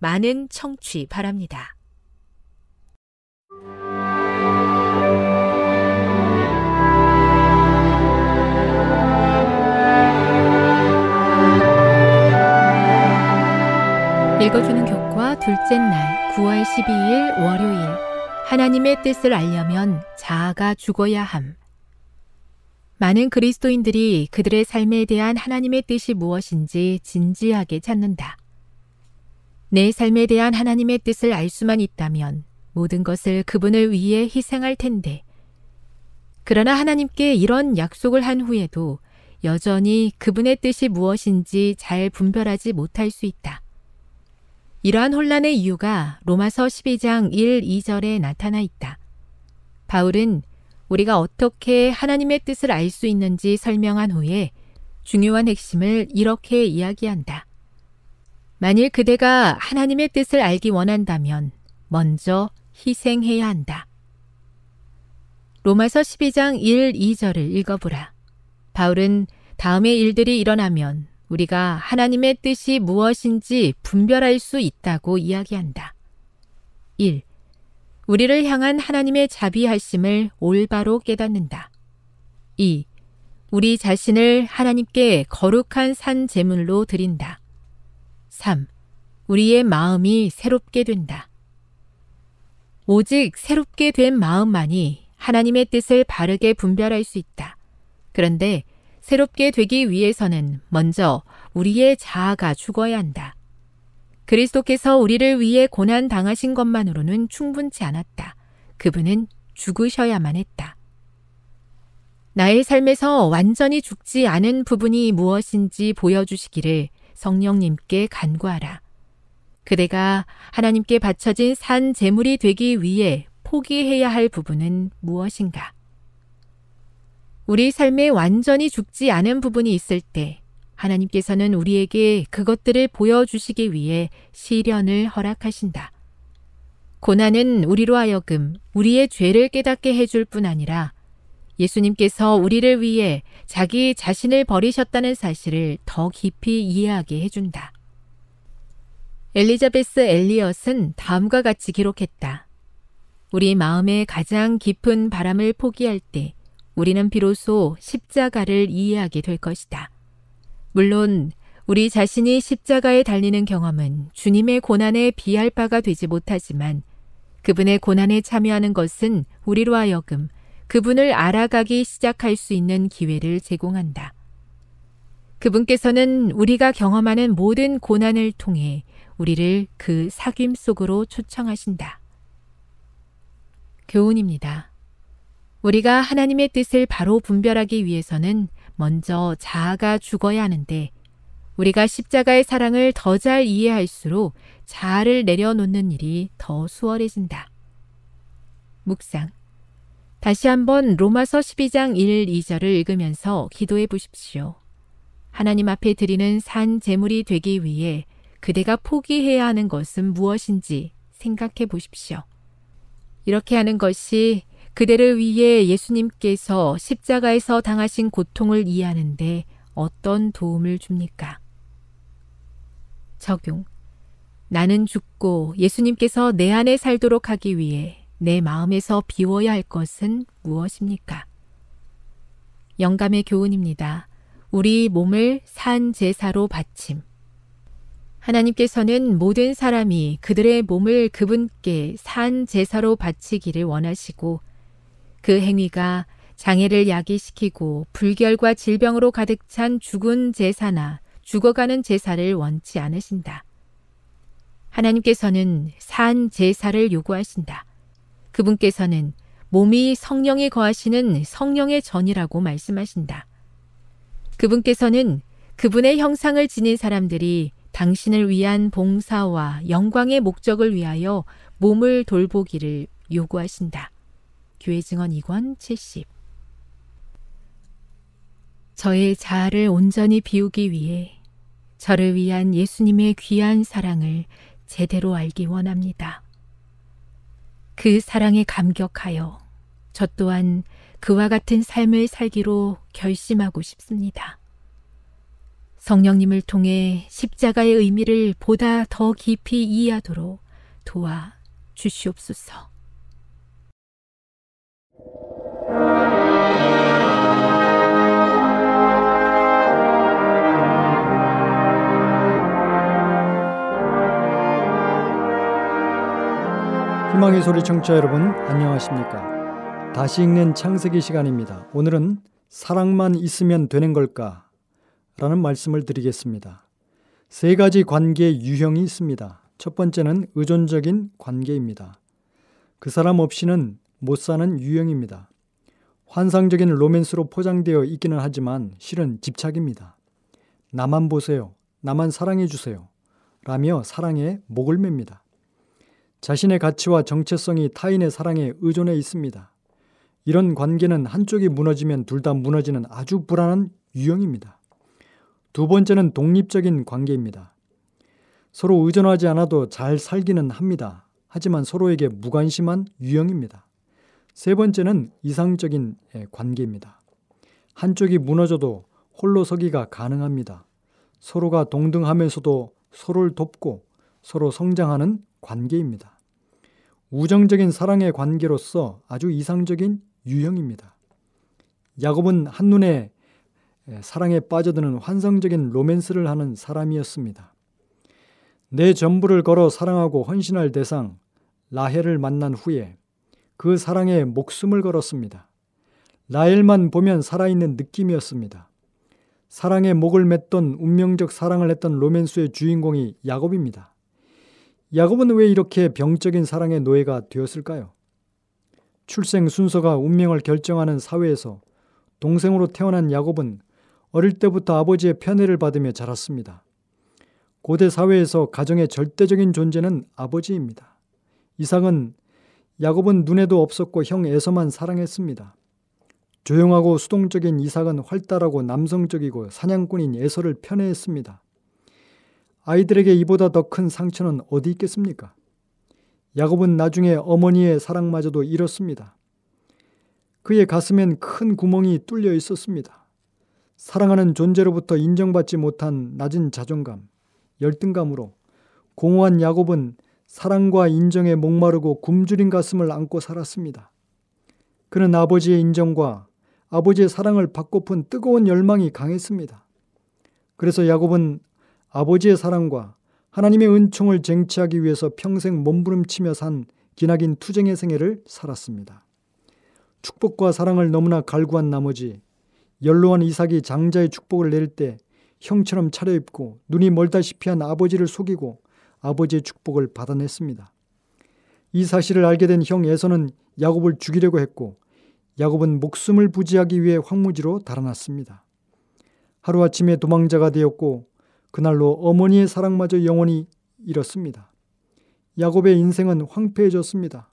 많은 청취 바랍니다. 읽어주는 교과 둘째 날 9월 12일 월요일 하나님의 뜻을 알려면 자아가 죽어야 함. 많은 그리스도인들이 그들의 삶에 대한 하나님의 뜻이 무엇인지 진지하게 찾는다. 내 삶에 대한 하나님의 뜻을 알 수만 있다면 모든 것을 그분을 위해 희생할 텐데. 그러나 하나님께 이런 약속을 한 후에도 여전히 그분의 뜻이 무엇인지 잘 분별하지 못할 수 있다. 이러한 혼란의 이유가 로마서 12장 1, 2절에 나타나 있다. 바울은 우리가 어떻게 하나님의 뜻을 알 수 있는지 설명한 후에 중요한 핵심을 이렇게 이야기한다. 만일 그대가 하나님의 뜻을 알기 원한다면 먼저 희생해야 한다. 로마서 12장 1, 2절을 읽어보라. 바울은 다음의 일들이 일어나면 우리가 하나님의 뜻이 무엇인지 분별할 수 있다고 이야기한다. 1. 우리를 향한 하나님의 자비하심을 올바로 깨닫는다. 2. 우리 자신을 하나님께 거룩한 산 제물로 드린다. 3. 우리의 마음이 새롭게 된다. 오직 새롭게 된 마음만이 하나님의 뜻을 바르게 분별할 수 있다. 그런데 새롭게 되기 위해서는 먼저 우리의 자아가 죽어야 한다. 그리스도께서 우리를 위해 고난 당하신 것만으로는 충분치 않았다. 그분은 죽으셔야만 했다. 나의 삶에서 완전히 죽지 않은 부분이 무엇인지 보여주시기를 성령님께 간구하라. 그대가 하나님께 바쳐진 산 제물이 되기 위해 포기해야 할 부분은 무엇인가? 우리 삶에 완전히 죽지 않은 부분이 있을 때 하나님께서는 우리에게 그것들을 보여주시기 위해 시련을 허락하신다. 고난은 우리로 하여금 우리의 죄를 깨닫게 해줄 뿐 아니라 예수님께서 우리를 위해 자기 자신을 버리셨다는 사실을 더 깊이 이해하게 해준다. 엘리자베스 엘리엇은 다음과 같이 기록했다. 우리 마음의 가장 깊은 바람을 포기할 때 우리는 비로소 십자가를 이해하게 될 것이다. 물론 우리 자신이 십자가에 달리는 경험은 주님의 고난에 비할 바가 되지 못하지만 그분의 고난에 참여하는 것은 우리로 하여금 그분을 알아가기 시작할 수 있는 기회를 제공한다. 그분께서는 우리가 경험하는 모든 고난을 통해 우리를 그 사귐 속으로 초청하신다. 교훈입니다. 우리가 하나님의 뜻을 바로 분별하기 위해서는 먼저 자아가 죽어야 하는데 우리가 십자가의 사랑을 더 잘 이해할수록 자아를 내려놓는 일이 더 수월해진다. 묵상. 다시 한번 로마서 12장 1, 2절을 읽으면서 기도해 보십시오. 하나님 앞에 드리는 산 제물이 되기 위해 그대가 포기해야 하는 것은 무엇인지 생각해 보십시오. 이렇게 하는 것이 그대를 위해 예수님께서 십자가에서 당하신 고통을 이해하는데 어떤 도움을 줍니까? 적용. 나는 죽고 예수님께서 내 안에 살도록 하기 위해 내 마음에서 비워야 할 것은 무엇입니까? 영감의 교훈입니다. 우리 몸을 산 제사로 바침. 하나님께서는 모든 사람이 그들의 몸을 그분께 산 제사로 바치기를 원하시고 그 행위가 장애를 야기시키고 불결과 질병으로 가득 찬 죽은 제사나 죽어가는 제사를 원치 않으신다. 하나님께서는 산 제사를 요구하신다. 그분께서는 몸이 성령이 거하시는 성령의 전이라고 말씀하신다. 그분께서는 그분의 형상을 지닌 사람들이 당신을 위한 봉사와 영광의 목적을 위하여 몸을 돌보기를 요구하신다. 교회 증언 2권 70 저의 자아를 온전히 비우기 위해 저를 위한 예수님의 귀한 사랑을 제대로 알기 원합니다. 그 사랑에 감격하여 저 또한 그와 같은 삶을 살기로 결심하고 싶습니다. 성령님을 통해 십자가의 의미를 보다 더 깊이 이해하도록 도와 주시옵소서. 희망의 소리 청취자 여러분 안녕하십니까? 다시 읽는 창세기 시간입니다. 오늘은 사랑만 있으면 되는 걸까? 라는 말씀을 드리겠습니다. 세 가지 관계 유형이 있습니다. 첫 번째는 의존적인 관계입니다. 그 사람 없이는 못 사는 유형입니다. 환상적인 로맨스로 포장되어 있기는 하지만 실은 집착입니다. 나만 보세요. 나만 사랑해 주세요. 라며 사랑에 목을 맵니다. 자신의 가치와 정체성이 타인의 사랑에 의존해 있습니다. 이런 관계는 한쪽이 무너지면 둘 다 무너지는 아주 불안한 유형입니다. 두 번째는 독립적인 관계입니다. 서로 의존하지 않아도 잘 살기는 합니다. 하지만 서로에게 무관심한 유형입니다. 세 번째는 이상적인 관계입니다. 한쪽이 무너져도 홀로 서기가 가능합니다. 서로가 동등하면서도 서로를 돕고 서로 성장하는 관계입니다. 우정적인 사랑의 관계로서 아주 이상적인 유형입니다. 야곱은 한눈에 사랑에 빠져드는 환상적인 로맨스를 하는 사람이었습니다. 내 전부를 걸어 사랑하고 헌신할 대상 라헬을 만난 후에 그 사랑에 목숨을 걸었습니다. 라헬만 보면 살아있는 느낌이었습니다. 사랑의 목을 맸던 운명적 사랑을 했던 로맨스의 주인공이 야곱입니다. 야곱은 왜 이렇게 병적인 사랑의 노예가 되었을까요? 출생 순서가 운명을 결정하는 사회에서 동생으로 태어난 야곱은 어릴 때부터 아버지의 편애를 받으며 자랐습니다. 고대 사회에서 가정의 절대적인 존재는 아버지입니다. 이상은 야곱은 눈에도 없었고 형 에서만 사랑했습니다. 조용하고 수동적인 이삭은 활달하고 남성적이고 사냥꾼인 에서를 편애했습니다. 아이들에게 이보다 더 큰 상처는 어디 있겠습니까? 야곱은 나중에 어머니의 사랑마저도 잃었습니다. 그의 가슴엔 큰 구멍이 뚫려 있었습니다. 사랑하는 존재로부터 인정받지 못한 낮은 자존감, 열등감으로 공허한 야곱은 사랑과 인정에 목마르고 굶주린 가슴을 안고 살았습니다. 그는 아버지의 인정과 아버지의 사랑을 받고픈 뜨거운 열망이 강했습니다. 그래서 야곱은 아버지의 사랑과 하나님의 은총을 쟁취하기 위해서 평생 몸부림치며 산 기나긴 투쟁의 생애를 살았습니다. 축복과 사랑을 너무나 갈구한 나머지 연로한 이삭이 장자의 축복을 내릴 때 형처럼 차려입고 눈이 멀다시피 한 아버지를 속이고 아버지의 축복을 받아냈습니다. 이 사실을 알게 된 형 에서는 야곱을 죽이려고 했고 야곱은 목숨을 부지하기 위해 황무지로 달아났습니다. 하루아침에 도망자가 되었고 그날로 어머니의 사랑마저 영원히 잃었습니다. 야곱의 인생은 황폐해졌습니다.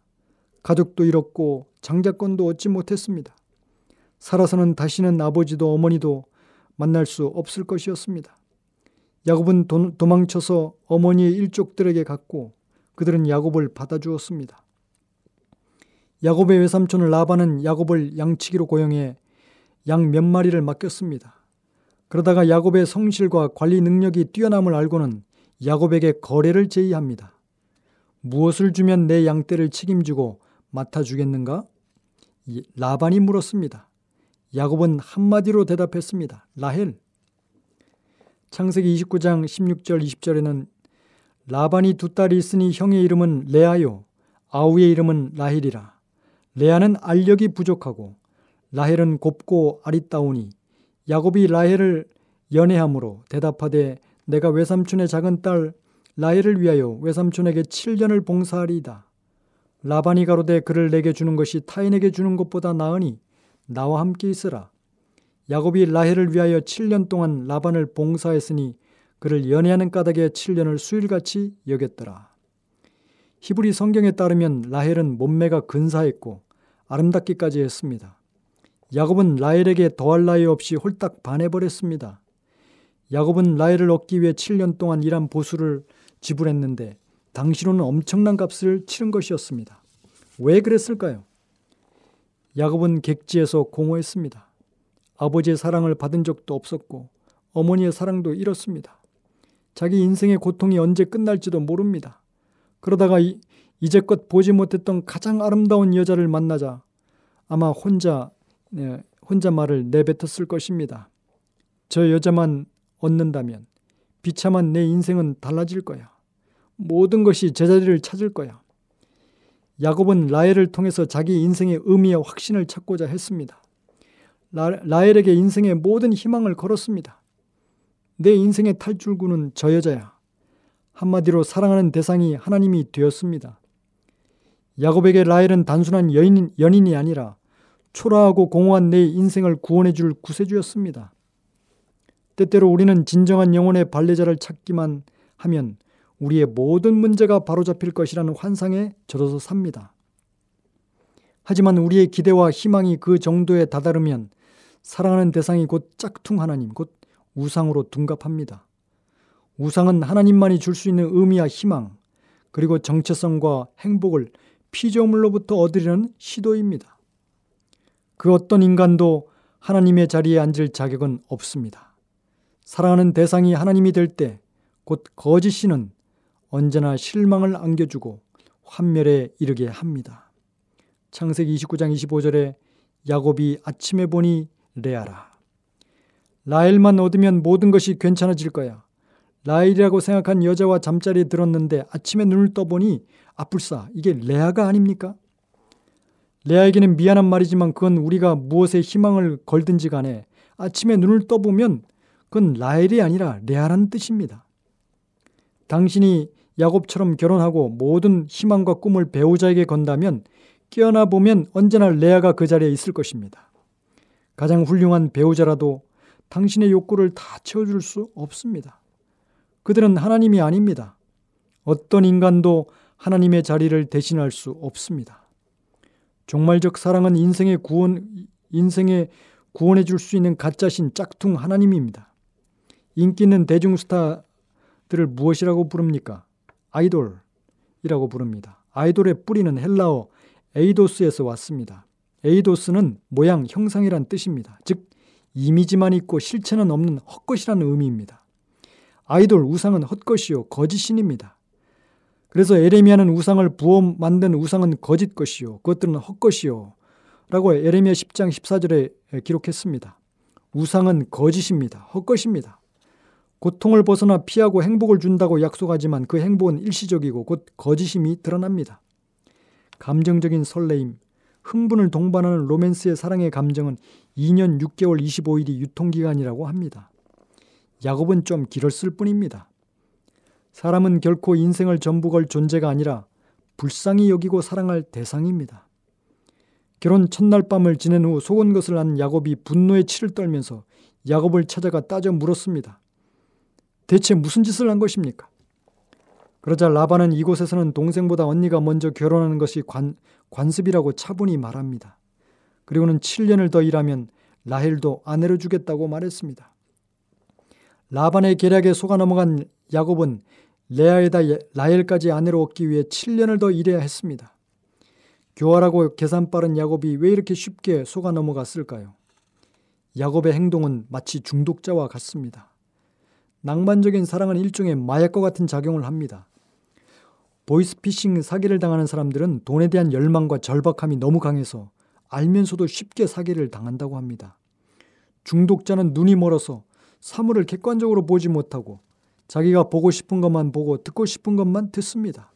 가족도 잃었고 장자권도 얻지 못했습니다. 살아서는 다시는 아버지도 어머니도 만날 수 없을 것이었습니다. 야곱은 도, 도망쳐서 어머니의 일족들에게 갔고 그들은 야곱을 받아주었습니다. 야곱의 외삼촌 라반은 야곱을 양치기로 고용해 양 몇 마리를 맡겼습니다. 그러다가 야곱의 성실과 관리 능력이 뛰어남을 알고는 야곱에게 거래를 제의합니다. 무엇을 주면 내 양떼를 책임지고 맡아주겠는가? 라반이 물었습니다. 야곱은 한마디로 대답했습니다. 라헬. 창세기 29장 16절 20절에는 라반이 두 딸이 있으니 형의 이름은 레아요 아우의 이름은 라헬이라. 레아는 알력이 부족하고 라헬은 곱고 아리따우니 야곱이 라헬을 연애함으로 대답하되 내가 외삼촌의 작은 딸 라헬을 위하여 외삼촌에게 7년을 봉사하리이다. 라반이 가로되 그를 내게 주는 것이 타인에게 주는 것보다 나으니 나와 함께 있으라. 야곱이 라헬을 위하여 7년 동안 라반을 봉사했으니 그를 연애하는 까닭에 7년을 수일같이 여겼더라. 히브리 성경에 따르면 라헬은 몸매가 근사했고 아름답기까지 했습니다. 야곱은 라헬에게 더할 나위 없이 홀딱 반해버렸습니다. 야곱은 라헬을 얻기 위해 7년 동안 일한 보수를 지불했는데 당시로는 엄청난 값을 치른 것이었습니다. 왜 그랬을까요? 야곱은 객지에서 공허했습니다. 아버지의 사랑을 받은 적도 없었고 어머니의 사랑도 잃었습니다. 자기 인생의 고통이 언제 끝날지도 모릅니다. 그러다가 이, 이제껏 보지 못했던 가장 아름다운 여자를 만나자 아마 혼자 네, 혼자 말을 내뱉었을 것입니다. 저 여자만 얻는다면 비참한 내 인생은 달라질 거야. 모든 것이 제자리를 찾을 거야. 야곱은 라헬을 통해서 자기 인생의 의미와 확신을 찾고자 했습니다. 라, 라헬에게 인생의 모든 희망을 걸었습니다. 내 인생의 탈출구는 저 여자야. 한마디로 사랑하는 대상이 하나님이 되었습니다. 야곱에게 라헬은 단순한 여인, 연인이 아니라 초라하고 공허한 내 인생을 구원해 줄 구세주였습니다. 때때로 우리는 진정한 영혼의 발레자를 찾기만 하면 우리의 모든 문제가 바로잡힐 것이라는 환상에 젖어서 삽니다. 하지만 우리의 기대와 희망이 그 정도에 다다르면 사랑하는 대상이 곧 짝퉁 하나님, 곧 우상으로 둔갑합니다. 우상은 하나님만이 줄 수 있는 의미와 희망, 그리고 정체성과 행복을 피조물로부터 얻으려는 시도입니다. 그 어떤 인간도 하나님의 자리에 앉을 자격은 없습니다. 사랑하는 대상이 하나님이 될 때 곧 거짓 신은 언제나 실망을 안겨주고 환멸에 이르게 합니다. 창세기 29장 25절에 야곱이 아침에 보니 레아라. 라헬만 얻으면 모든 것이 괜찮아질 거야. 라헬이라고 생각한 여자와 잠자리에 들었는데 아침에 눈을 떠보니 아뿔싸 이게 레아가 아닙니까? 레아에게는 미안한 말이지만 그건 우리가 무엇에 희망을 걸든지 간에 아침에 눈을 떠보면 그건 라헬이 아니라 레아라는 뜻입니다. 당신이 야곱처럼 결혼하고 모든 희망과 꿈을 배우자에게 건다면 깨어나 보면 언제나 레아가 그 자리에 있을 것입니다. 가장 훌륭한 배우자라도 당신의 욕구를 다 채워줄 수 없습니다. 그들은 하나님이 아닙니다. 어떤 인간도 하나님의 자리를 대신할 수 없습니다. 종말적 사랑은 인생의 구원, 인생에 구원해 줄 수 있는 가짜신 짝퉁 하나님입니다. 인기 있는 대중 스타들을 무엇이라고 부릅니까? 아이돌이라고 부릅니다. 아이돌의 뿌리는 헬라어 에이도스에서 왔습니다. 에이도스는 모양, 형상이란 뜻입니다. 즉 이미지만 있고 실체는 없는 헛것이라는 의미입니다. 아이돌 우상은 헛것이요 거짓신입니다. 그래서 에레미야는 우상을 부어 만든 우상은 거짓 것이요 그것들은 헛것이요 라고 에레미야 10장 14절에 기록했습니다. 우상은 거짓입니다. 헛것입니다. 고통을 벗어나 피하고 행복을 준다고 약속하지만 그 행복은 일시적이고 곧 거짓임이 드러납니다. 감정적인 설레임, 흥분을 동반하는 로맨스의 사랑의 감정은 2년 6개월 25일이 유통기간이라고 합니다. 야곱은 좀 길었을 뿐입니다. 사람은 결코 인생을 전부 걸 존재가 아니라 불쌍히 여기고 사랑할 대상입니다. 결혼 첫날 밤을 지낸 후 속은 것을 안 야곱이 분노의 치를 떨면서 야곱을 찾아가 따져 물었습니다. 대체 무슨 짓을 한 것입니까? 그러자 라반은 이곳에서는 동생보다 언니가 먼저 결혼하는 것이 관, 관습이라고 차분히 말합니다. 그리고는 7년을 더 일하면 라헬도 아내로 주겠다고 말했습니다. 라반의 계략에 속아 넘어간 야곱은 레아에다 라헬까지 아내로 얻기 위해 7년을 더 일해야 했습니다. 교활하고 계산 빠른 야곱이 왜 이렇게 쉽게 속아 넘어갔을까요? 야곱의 행동은 마치 중독자와 같습니다. 낭만적인 사랑은 일종의 마약과 같은 작용을 합니다. 보이스피싱 사기를 당하는 사람들은 돈에 대한 열망과 절박함이 너무 강해서 알면서도 쉽게 사기를 당한다고 합니다. 중독자는 눈이 멀어서 사물을 객관적으로 보지 못하고 자기가 보고 싶은 것만 보고 듣고 싶은 것만 듣습니다.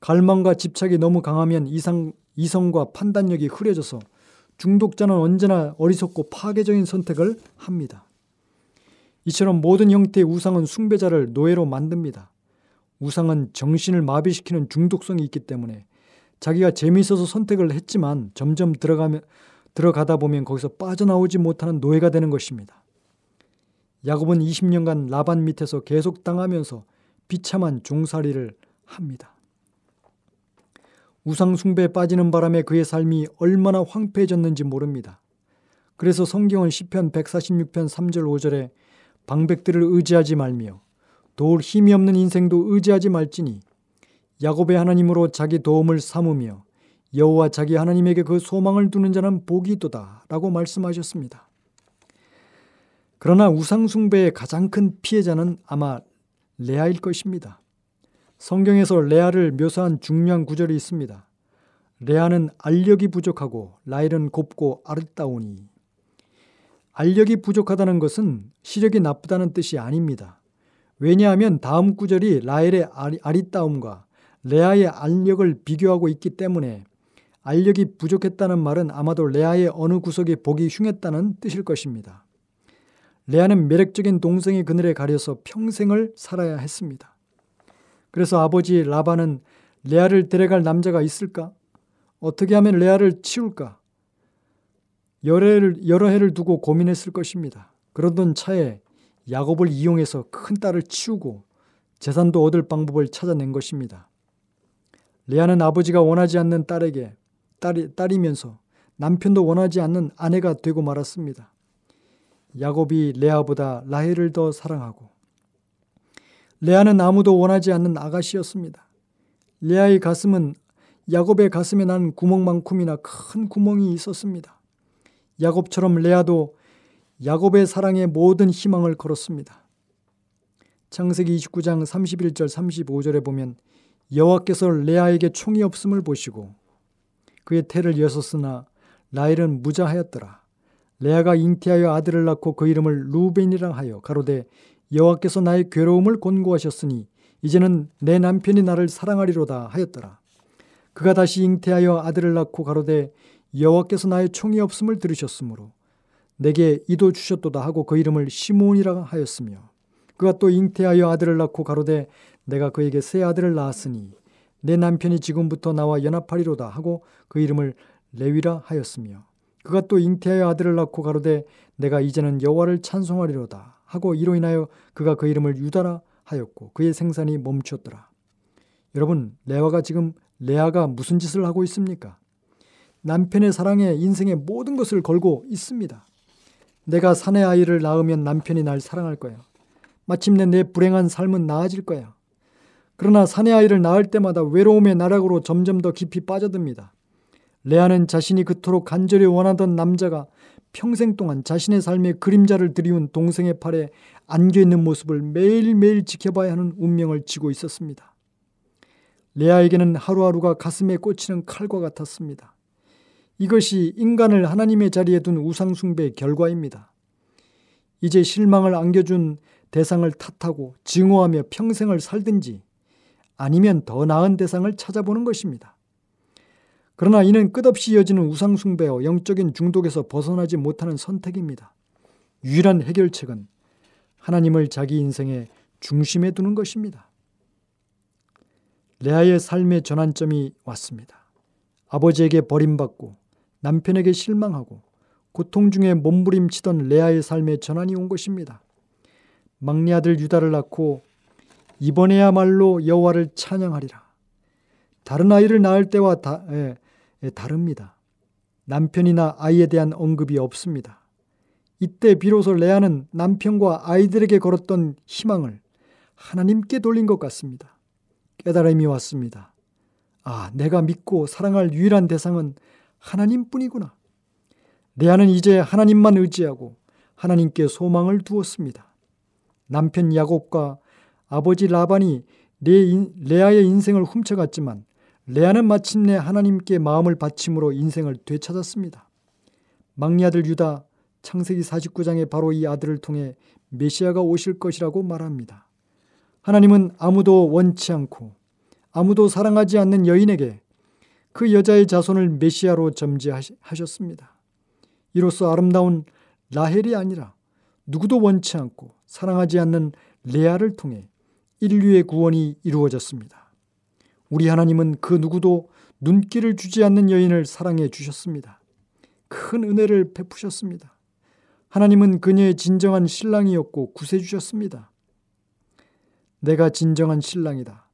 갈망과 집착이 너무 강하면 이상, 이성과 판단력이 흐려져서 중독자는 언제나 어리석고 파괴적인 선택을 합니다. 이처럼 모든 형태의 우상은 숭배자를 노예로 만듭니다. 우상은 정신을 마비시키는 중독성이 있기 때문에 자기가 재미있어서 선택을 했지만 점점 들어가면, 들어가다 보면 거기서 빠져나오지 못하는 노예가 되는 것입니다. 야곱은 20년간 라반 밑에서 계속 당하면서 비참한 종살이를 합니다. 우상숭배에 빠지는 바람에 그의 삶이 얼마나 황폐해졌는지 모릅니다. 그래서 성경은 시편 146편 3절 5절에 방백들을 의지하지 말며 도울 힘이 없는 인생도 의지하지 말지니 야곱의 하나님으로 자기 도움을 삼으며 여호와 자기 하나님에게 그 소망을 두는 자는 복이 있도다라고 말씀하셨습니다. 그러나 우상숭배의 가장 큰 피해자는 아마 레아일 것입니다. 성경에서 레아를 묘사한 중요한 구절이 있습니다. 레아는 알력이 부족하고 라일은 곱고 아름다우니 알력이 부족하다는 것은 시력이 나쁘다는 뜻이 아닙니다. 왜냐하면 다음 구절이 라헬의 아리따움과 레아의 알력을 비교하고 있기 때문에 알력이 부족했다는 말은 아마도 레아의 어느 구석이 보기 흉했다는 뜻일 것입니다. 레아는 매력적인 동생의 그늘에 가려서 평생을 살아야 했습니다. 그래서 아버지 라반은 레아를 데려갈 남자가 있을까? 어떻게 하면 레아를 치울까? 여러 해를, 여러 해를 두고 고민했을 것입니다. 그러던 차에 야곱을 이용해서 큰 딸을 치우고 재산도 얻을 방법을 찾아낸 것입니다. 레아는 아버지가 원하지 않는 딸에게 딸이, 딸이면서 남편도 원하지 않는 아내가 되고 말았습니다. 야곱이 레아보다 라헬을 더 사랑하고 레아는 아무도 원하지 않는 아가씨였습니다. 레아의 가슴은 야곱의 가슴에 난 구멍만큼이나 큰 구멍이 있었습니다. 야곱처럼 레아도 야곱의 사랑에 모든 희망을 걸었습니다. 창세기 29장 31절 35절에 보면 여호와께서 레아에게 총이 없음을 보시고 그의 태를 여섰으나 라헬은 무자하였더라. 레아가 잉태하여 아들을 낳고 그 이름을 루벤이라 하여 가로되 여호와께서 나의 괴로움을 곤고하셨으니 이제는 내 남편이 나를 사랑하리로다 하였더라. 그가 다시 잉태하여 아들을 낳고 가로되 여호와께서 나의 총이 없음을 들으셨으므로 내게 이도 주셨도다 하고 그 이름을 시몬이라 하였으며 그가 또 잉태하여 아들을 낳고 가로되 내가 그에게 새 아들을 낳았으니 내 남편이 지금부터 나와 연합하리로다 하고 그 이름을 레위라 하였으며 그가 또 잉태하여 아들을 낳고 가로되 내가 이제는 여호와를 찬송하리로다 하고 이로 인하여 그가 그 이름을 유다라 하였고 그의 생산이 멈췄더라. 여러분 레아가 지금 레아가 무슨 짓을 하고 있습니까? 남편의 사랑에 인생의 모든 것을 걸고 있습니다. 내가 사내 아이를 낳으면 남편이 날 사랑할 거야. 마침내 내 불행한 삶은 나아질 거야. 그러나 사내 아이를 낳을 때마다 외로움의 나락으로 점점 더 깊이 빠져듭니다. 레아는 자신이 그토록 간절히 원하던 남자가 평생 동안 자신의 삶의 그림자를 들이운 동생의 팔에 안겨 있는 모습을 매일매일 지켜봐야 하는 운명을 지고 있었습니다. 레아에게는 하루하루가 가슴에 꽂히는 칼과 같았습니다. 이것이 인간을 하나님의 자리에 둔 우상숭배의 결과입니다. 이제 실망을 안겨준 대상을 탓하고 증오하며 평생을 살든지 아니면 더 나은 대상을 찾아보는 것입니다. 그러나 이는 끝없이 이어지는 우상숭배와 영적인 중독에서 벗어나지 못하는 선택입니다. 유일한 해결책은 하나님을 자기 인생의 중심에 두는 것입니다. 레아의 삶의 전환점이 왔습니다. 아버지에게 버림받고 남편에게 실망하고 고통 중에 몸부림치던 레아의 삶의 전환이 온 것입니다. 막내 아들 유다를 낳고 이번에야말로 여호와를 찬양하리라. 다른 아이를 낳을 때와 다, 에, 에, 다릅니다. 남편이나 아이에 대한 언급이 없습니다. 이때 비로소 레아는 남편과 아이들에게 걸었던 희망을 하나님께 돌린 것 같습니다. 깨달음이 왔습니다. 아, 내가 믿고 사랑할 유일한 대상은 하나님 뿐이구나. 레아는 이제 하나님만 의지하고 하나님께 소망을 두었습니다. 남편 야곱과 아버지 라반이 레아의 인생을 훔쳐갔지만 레아는 마침내 하나님께 마음을 바침으로 인생을 되찾았습니다. 막내 아들 유다 창세기 49장에 바로 이 아들을 통해 메시아가 오실 것이라고 말합니다. 하나님은 아무도 원치 않고 아무도 사랑하지 않는 여인에게 그 여자의 자손을 메시아로 점지하셨습니다. 이로써 아름다운 라헬이 아니라 누구도 원치 않고 사랑하지 않는 레아를 통해 인류의 구원이 이루어졌습니다. 우리 하나님은 그 누구도 눈길을 주지 않는 여인을 사랑해 주셨습니다. 큰 은혜를 베푸셨습니다. 하나님은 그녀의 진정한 신랑이었고 구세주셨습니다. 내가 진정한 신랑이다.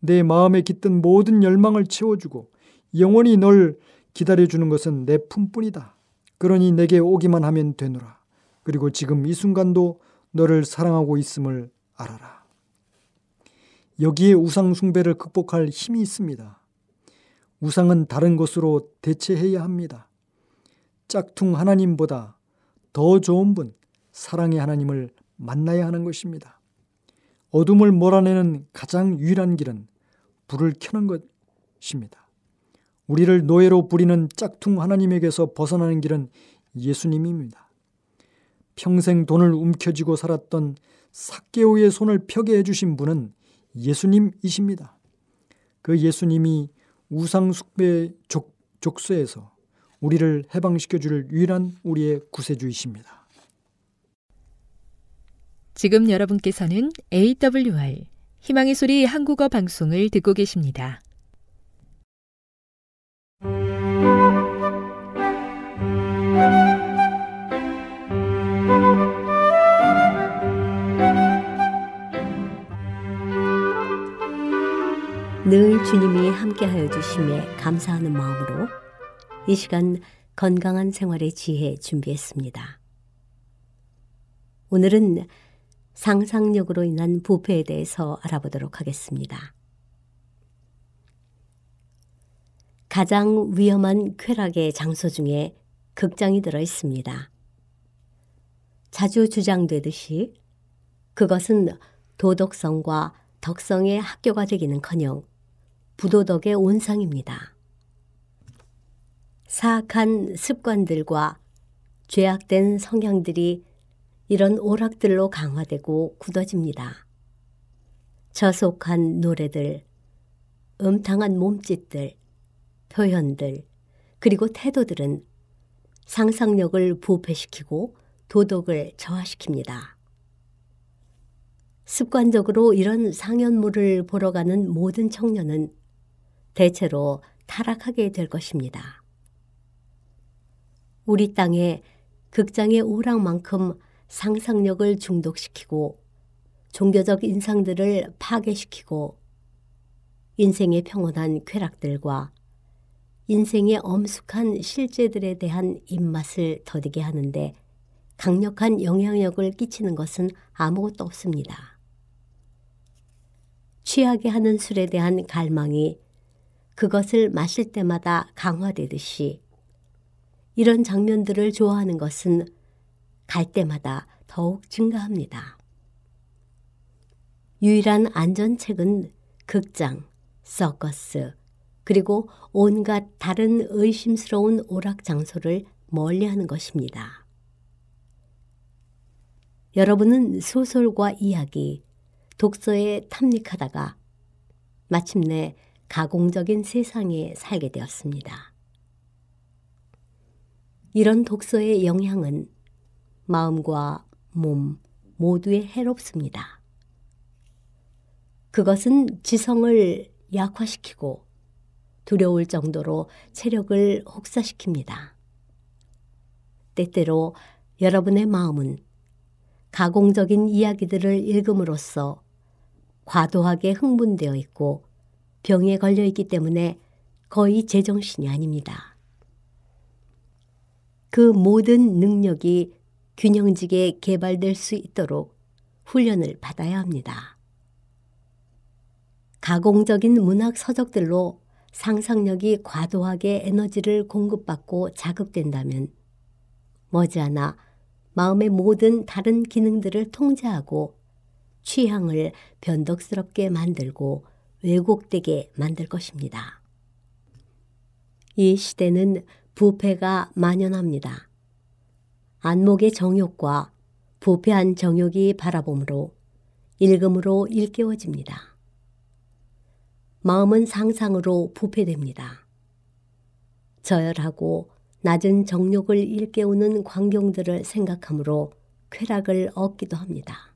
내 마음에 깃든 모든 열망을 채워주고 영원히 널 기다려주는 것은 내 품뿐이다. 그러니 내게 오기만 하면 되노라. 그리고 지금 이 순간도 너를 사랑하고 있음을 알아라. 여기에 우상 숭배를 극복할 힘이 있습니다. 우상은 다른 것으로 대체해야 합니다. 짝퉁 하나님보다 더 좋은 분, 사랑의 하나님을 만나야 하는 것입니다. 어둠을 몰아내는 가장 유일한 길은 불을 켜는 것입니다. 우리를 노예로 부리는 짝퉁 하나님에게서 벗어나는 길은 예수님입니다. 평생 돈을 움켜쥐고 살았던 사개오의 손을 펴게 해주신 분은 예수님이십니다. 그 예수님이 우상숭배 족쇄에서 우리를 해방시켜 줄 유일한 우리의 구세주이십니다. 지금 여러분께서는 AWR 희망의 소리 한국어 방송을 듣고 계십니다. 늘 주님이 함께하여 주심에 감사하는 마음으로 이 시간 건강한 생활의 지혜 준비했습니다. 오늘은 상상력으로 인한 부패에 대해서 알아보도록 하겠습니다. 가장 위험한 쾌락의 장소 중에 극장이 들어 있습니다. 자주 주장되듯이 그것은 도덕성과 덕성의 학교가 되기는 커녕 부도덕의 온상입니다. 사악한 습관들과 죄악된 성향들이 이런 오락들로 강화되고 굳어집니다. 저속한 노래들, 음탕한 몸짓들, 표현들, 그리고 태도들은 상상력을 부패시키고 도덕을 저하시킵니다. 습관적으로 이런 상연물을 보러 가는 모든 청년은 대체로 타락하게 될 것입니다. 우리 땅에 극장의 오락만큼 상상력을 중독시키고 종교적 인상들을 파괴시키고 인생의 평온한 쾌락들과 인생의 엄숙한 실제들에 대한 입맛을 더디게 하는데 강력한 영향력을 끼치는 것은 아무것도 없습니다. 취하게 하는 술에 대한 갈망이 그것을 마실 때마다 강화되듯이 이런 장면들을 좋아하는 것은 갈 때마다 더욱 증가합니다. 유일한 안전책은 극장, 서커스, 그리고 온갖 다른 의심스러운 오락 장소를 멀리 하는 것입니다. 여러분은 소설과 이야기, 독서에 탐닉하다가 마침내 가공적인 세상에 살게 되었습니다. 이런 독서의 영향은 마음과 몸 모두에 해롭습니다. 그것은 지성을 약화시키고 두려울 정도로 체력을 혹사시킵니다. 때때로 여러분의 마음은 가공적인 이야기들을 읽음으로써 과도하게 흥분되어 있고 병에 걸려 있기 때문에 거의 제정신이 아닙니다. 그 모든 능력이 균형지게 개발될 수 있도록 훈련을 받아야 합니다. 가공적인 문학 서적들로 상상력이 과도하게 에너지를 공급받고 자극된다면 머지않아 마음의 모든 다른 기능들을 통제하고 취향을 변덕스럽게 만들고 왜곡되게 만들 것입니다. 이 시대는 부패가 만연합니다. 안목의 정욕과 부패한 정욕이 바라봄으로 일금으로 일깨워집니다. 마음은 상상으로 부패됩니다. 저열하고 낮은 정욕을 일깨우는 광경들을 생각하므로 쾌락을 얻기도 합니다.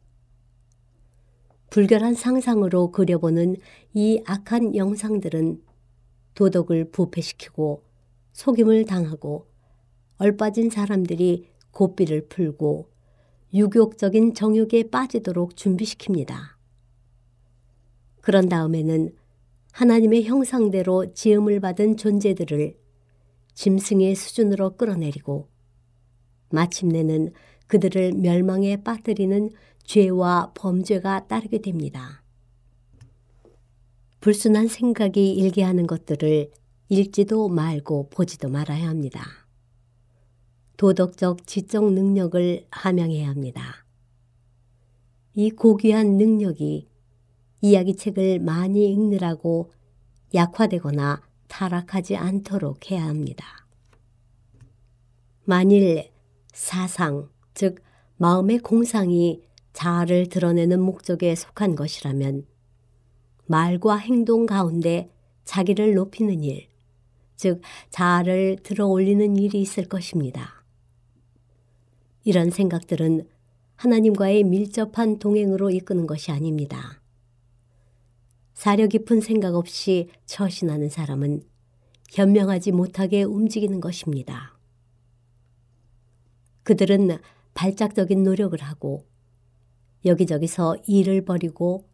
불결한 상상으로 그려보는 이 악한 영상들은 도덕을 부패시키고 속임을 당하고 얼빠진 사람들이 고삐를 풀고 유욕적인 정욕에 빠지도록 준비시킵니다. 그런 다음에는 하나님의 형상대로 지음을 받은 존재들을 짐승의 수준으로 끌어내리고 마침내는 그들을 멸망에 빠뜨리는 죄와 범죄가 따르게 됩니다. 불순한 생각이 일게 하는 것들을 읽지도 말고 보지도 말아야 합니다. 도덕적 지적 능력을 함양해야 합니다. 이 고귀한 능력이 이야기책을 많이 읽느라고 약화되거나 타락하지 않도록 해야 합니다. 만일 사상, 즉 마음의 공상이 자아를 드러내는 목적에 속한 것이라면 말과 행동 가운데 자기를 높이는 일, 즉 자아를 들어 올리는 일이 있을 것입니다. 이런 생각들은 하나님과의 밀접한 동행으로 이끄는 것이 아닙니다. 사려 깊은 생각 없이 처신하는 사람은 현명하지 못하게 움직이는 것입니다. 그들은 발작적인 노력을 하고 여기저기서 일을 벌이고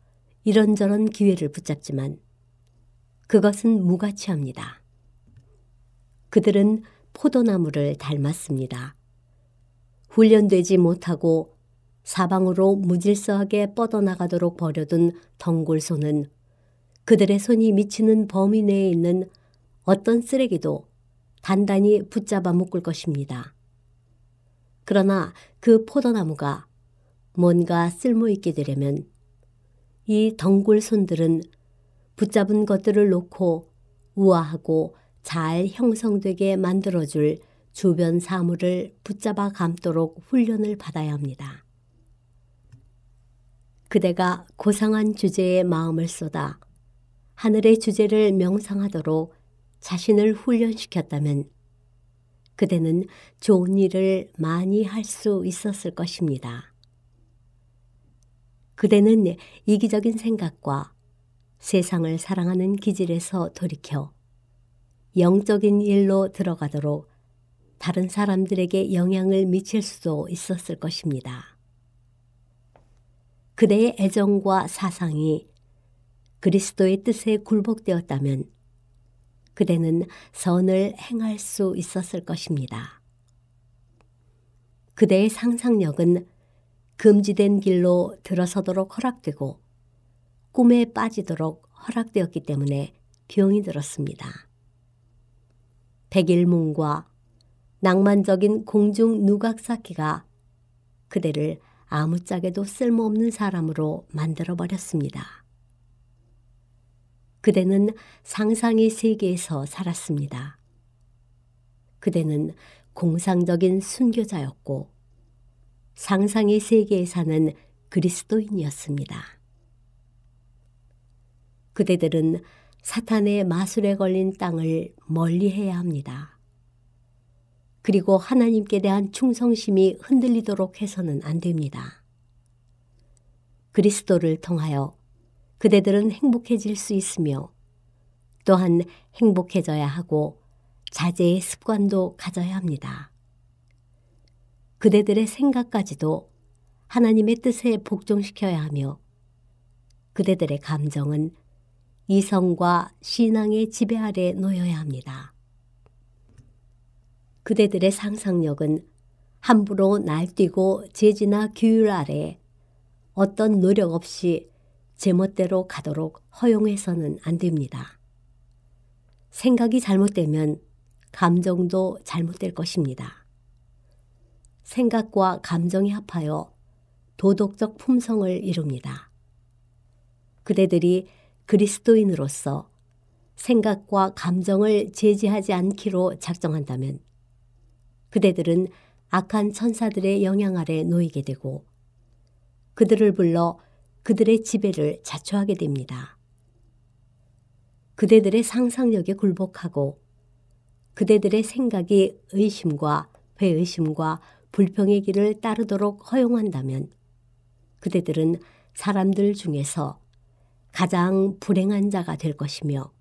이런저런 기회를 붙잡지만 그것은 무가치합니다. 그들은 포도나무를 닮았습니다. 훈련되지 못하고 사방으로 무질서하게 뻗어나가도록 버려둔 덩굴손은 그들의 손이 미치는 범위 내에 있는 어떤 쓰레기도 단단히 붙잡아 묶을 것입니다. 그러나 그 포도나무가 뭔가 쓸모있게 되려면 이 덩굴 손들은 붙잡은 것들을 놓고 우아하고 잘 형성되게 만들어줄 주변 사물을 붙잡아 감도록 훈련을 받아야 합니다. 그대가 고상한 주제에 마음을 쏟아 하늘의 주제를 명상하도록 자신을 훈련시켰다면 그대는 좋은 일을 많이 할 수 있었을 것입니다. 그대는 이기적인 생각과 세상을 사랑하는 기질에서 돌이켜 영적인 일로 들어가도록 다른 사람들에게 영향을 미칠 수도 있었을 것입니다. 그대의 애정과 사상이 그리스도의 뜻에 굴복되었다면 그대는 선을 행할 수 있었을 것입니다. 그대의 상상력은 금지된 길로 들어서도록 허락되고 꿈에 빠지도록 허락되었기 때문에 병이 들었습니다. 백일몽과 낭만적인 공중 누각 쌓기가 그대를 아무짝에도 쓸모없는 사람으로 만들어버렸습니다. 그대는 상상의 세계에서 살았습니다. 그대는 공상적인 순교자였고 상상의 세계에 사는 그리스도인이었습니다. 그대들은 사탄의 마술에 걸린 땅을 멀리 해야 합니다. 그리고 하나님께 대한 충성심이 흔들리도록 해서는 안 됩니다. 그리스도를 통하여 그대들은 행복해질 수 있으며 또한 행복해져야 하고 자제의 습관도 가져야 합니다. 그대들의 생각까지도 하나님의 뜻에 복종시켜야 하며 그대들의 감정은 이성과 신앙의 지배 아래 놓여야 합니다. 그대들의 상상력은 함부로 날뛰고 재지나 규율 아래 어떤 노력 없이 제멋대로 가도록 허용해서는 안 됩니다. 생각이 잘못되면 감정도 잘못될 것입니다. 생각과 감정이 합하여 도덕적 품성을 이룹니다. 그대들이 그리스도인으로서 생각과 감정을 제지하지 않기로 작정한다면 그대들은 악한 천사들의 영향 아래 놓이게 되고 그들을 불러 그들의 지배를 자초하게 됩니다. 그대들의 상상력에 굴복하고 그대들의 생각이 의심과 회의심과 불평의 길을 따르도록 허용한다면 그대들은 사람들 중에서 가장 불행한 자가 될 것이며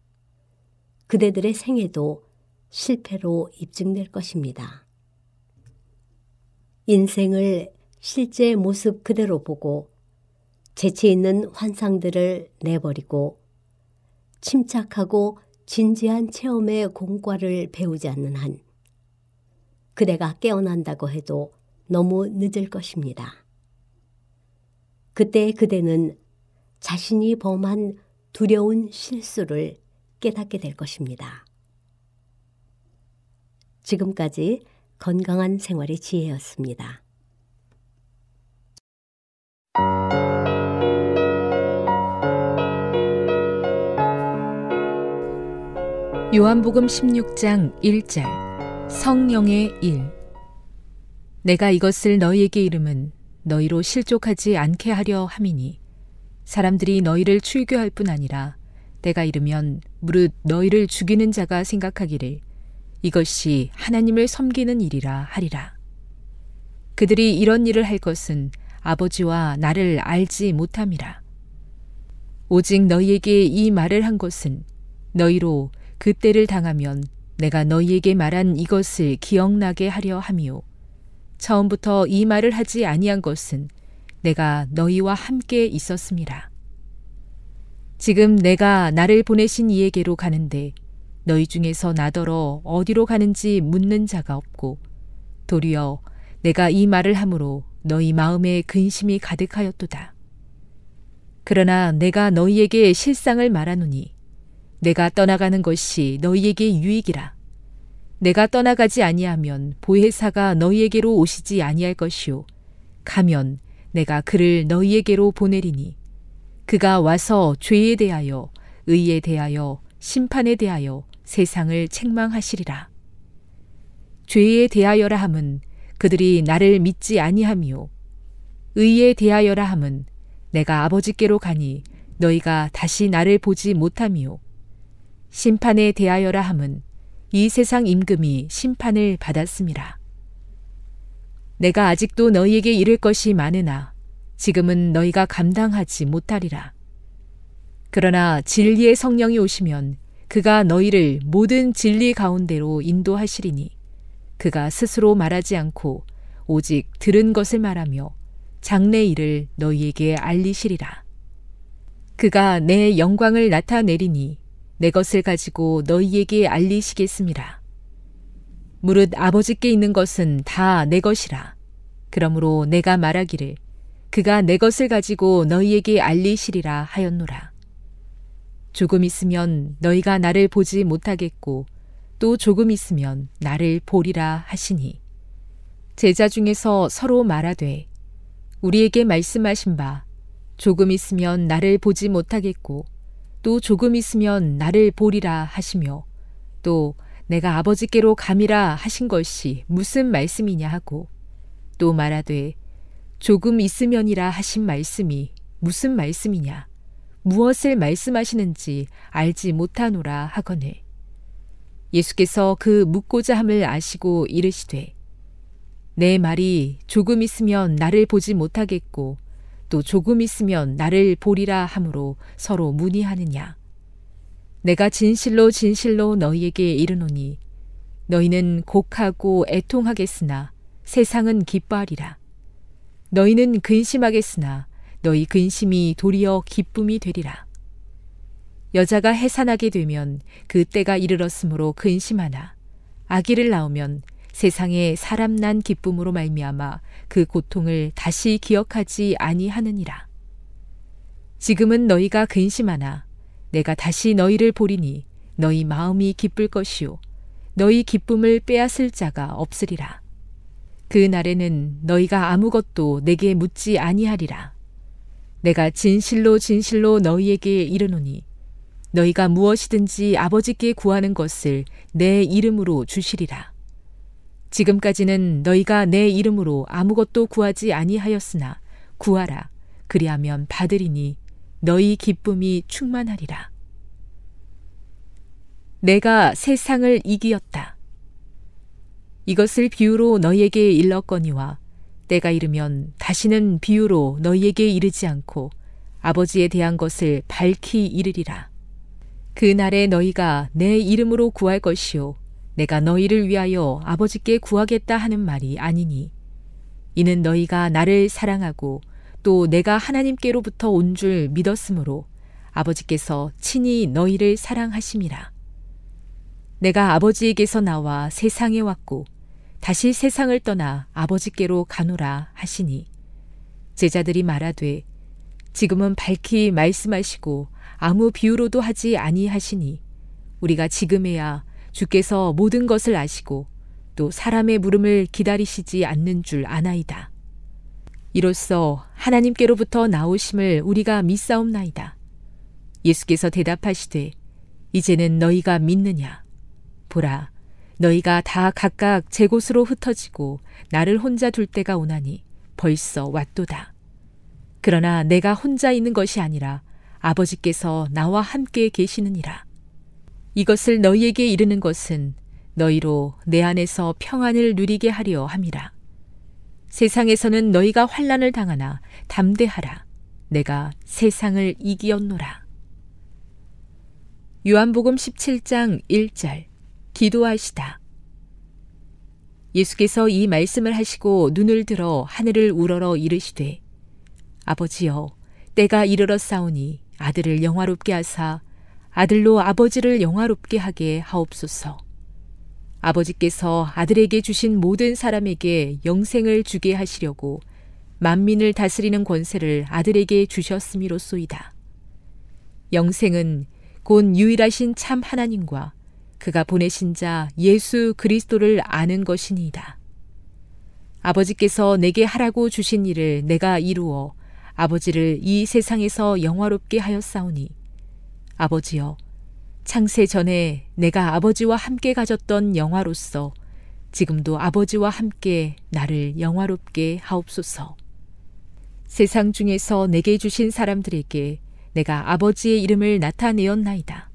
그대들의 생애도 실패로 입증될 것입니다. 인생을 실제 모습 그대로 보고 재치 있는 환상들을 내버리고 침착하고 진지한 체험의 공과를 배우지 않는 한 그대가 깨어난다고 해도 너무 늦을 것입니다. 그때 그대는 자신이 범한 두려운 실수를 깨닫게 될 것입니다. 지금까지 건강한 생활의 지혜였습니다. 요한복음 16장 1절 성령의 일 내가 이것을 너희에게 이름은 너희로 실족하지 않게 하려 함이니 사람들이 너희를 출교할 뿐 아니라 때가 이르면 무릇 너희를 죽이는 자가 생각하기를 이것이 하나님을 섬기는 일이라 하리라. 그들이 이런 일을 할 것은 아버지와 나를 알지 못함이라. 오직 너희에게 이 말을 한 것은 너희로 그때를 당하면 내가 너희에게 말한 이것을 기억나게 하려 함이요. 처음부터 이 말을 하지 아니한 것은 내가 너희와 함께 있었음이라. 지금 내가 나를 보내신 이에게로 가는데 너희 중에서 나더러 어디로 가는지 묻는 자가 없고 도리어 내가 이 말을 함으로 너희 마음에 근심이 가득하였도다. 그러나 내가 너희에게 실상을 말하노니 내가 떠나가는 것이 너희에게 유익이라. 내가 떠나가지 아니하면 보혜사가 너희에게로 오시지 아니할 것이요 가면 내가 그를 너희에게로 보내리니 그가 와서 죄에 대하여 의에 대하여 심판에 대하여 세상을 책망하시리라. 죄에 대하여라 함은 그들이 나를 믿지 아니하미요 의에 대하여라 함은 내가 아버지께로 가니 너희가 다시 나를 보지 못하미요 심판에 대하여라 함은 이 세상 임금이 심판을 받았습니다. 내가 아직도 너희에게 이를 것이 많으나 지금은 너희가 감당하지 못하리라. 그러나 진리의 성령이 오시면 그가 너희를 모든 진리 가운데로 인도하시리니 그가 스스로 말하지 않고 오직 들은 것을 말하며 장래 일을 너희에게 알리시리라. 그가 내 영광을 나타내리니 내 것을 가지고 너희에게 알리시겠습니다. 무릇 아버지께 있는 것은 다 내 것이라. 그러므로 내가 말하기를 그가 내 것을 가지고 너희에게 알리시리라 하였노라. 조금 있으면 너희가 나를 보지 못하겠고 또 조금 있으면 나를 보리라 하시니 제자 중에서 서로 말하되 우리에게 말씀하신 바 조금 있으면 나를 보지 못하겠고 또 조금 있으면 나를 보리라 하시며 또 내가 아버지께로 감이라 하신 것이 무슨 말씀이냐 하고 또 말하되 조금 있으면이라 하신 말씀이 무슨 말씀이냐? 무엇을 말씀하시는지 알지 못하노라 하거늘. 예수께서 그 묻고자 함을 아시고 이르시되 내 말이 조금 있으면 나를 보지 못하겠고 또 조금 있으면 나를 보리라 함으로 서로 문의하느냐. 내가 진실로 진실로 너희에게 이르노니 너희는 곡하고 애통하겠으나 세상은 기뻐하리라. 너희는 근심하겠으나 너희 근심이 도리어 기쁨이 되리라. 여자가 해산하게 되면 그 때가 이르렀으므로 근심하나 아기를 낳으면 세상에 사람 난 기쁨으로 말미암아 그 고통을 다시 기억하지 아니하느니라. 지금은 너희가 근심하나 내가 다시 너희를 보리니 너희 마음이 기쁠 것이요 너희 기쁨을 빼앗을 자가 없으리라. 그 날에는 너희가 아무것도 내게 묻지 아니하리라. 내가 진실로 진실로 너희에게 이르노니 너희가 무엇이든지 아버지께 구하는 것을 내 이름으로 주시리라. 지금까지는 너희가 내 이름으로 아무것도 구하지 아니하였으나 구하라. 그리하면 받으리니 너희 기쁨이 충만하리라. 내가 세상을 이기었다. 이것을 비유로 너희에게 일렀거니와 때가 이르면 다시는 비유로 너희에게 이르지 않고 아버지에 대한 것을 밝히 이르리라. 그 날에 너희가 내 이름으로 구할 것이요 내가 너희를 위하여 아버지께 구하겠다 하는 말이 아니니 이는 너희가 나를 사랑하고 또 내가 하나님께로부터 온 줄 믿었으므로 아버지께서 친히 너희를 사랑하심이라. 내가 아버지에게서 나와 세상에 왔고 다시 세상을 떠나 아버지께로 가노라 하시니 제자들이 말하되 지금은 밝히 말씀하시고 아무 비유로도 하지 아니하시니 우리가 지금에야 주께서 모든 것을 아시고 또 사람의 물음을 기다리시지 않는 줄 아나이다. 이로써 하나님께로부터 나오심을 우리가 믿사옵나이다. 예수께서 대답하시되 이제는 너희가 믿느냐? 보라, 너희가 다 각각 제 곳으로 흩어지고 나를 혼자 둘 때가 오나니 벌써 왔도다. 그러나 내가 혼자 있는 것이 아니라 아버지께서 나와 함께 계시느니라. 이것을 너희에게 이르는 것은 너희로 내 안에서 평안을 누리게 하려 함이라. 세상에서는 너희가 환란을 당하나 담대하라. 내가 세상을 이기었노라. 요한복음 17장 1절 기도하시다. 예수께서 이 말씀을 하시고 눈을 들어 하늘을 우러러 이르시되 아버지여 때가 이르러 싸우니 아들을 영화롭게 하사 아들로 아버지를 영화롭게 하게 하옵소서. 아버지께서 아들에게 주신 모든 사람에게 영생을 주게 하시려고 만민을 다스리는 권세를 아들에게 주셨음이로소이다. 영생은 곧 유일하신 참 하나님과 그가 보내신 자 예수 그리스도를 아는 것이니이다. 아버지께서 내게 하라고 주신 일을 내가 이루어 아버지를 이 세상에서 영화롭게 하였사오니 아버지여 창세 전에 내가 아버지와 함께 가졌던 영화로서 지금도 아버지와 함께 나를 영화롭게 하옵소서. 세상 중에서 내게 주신 사람들에게 내가 아버지의 이름을 나타내었나이다.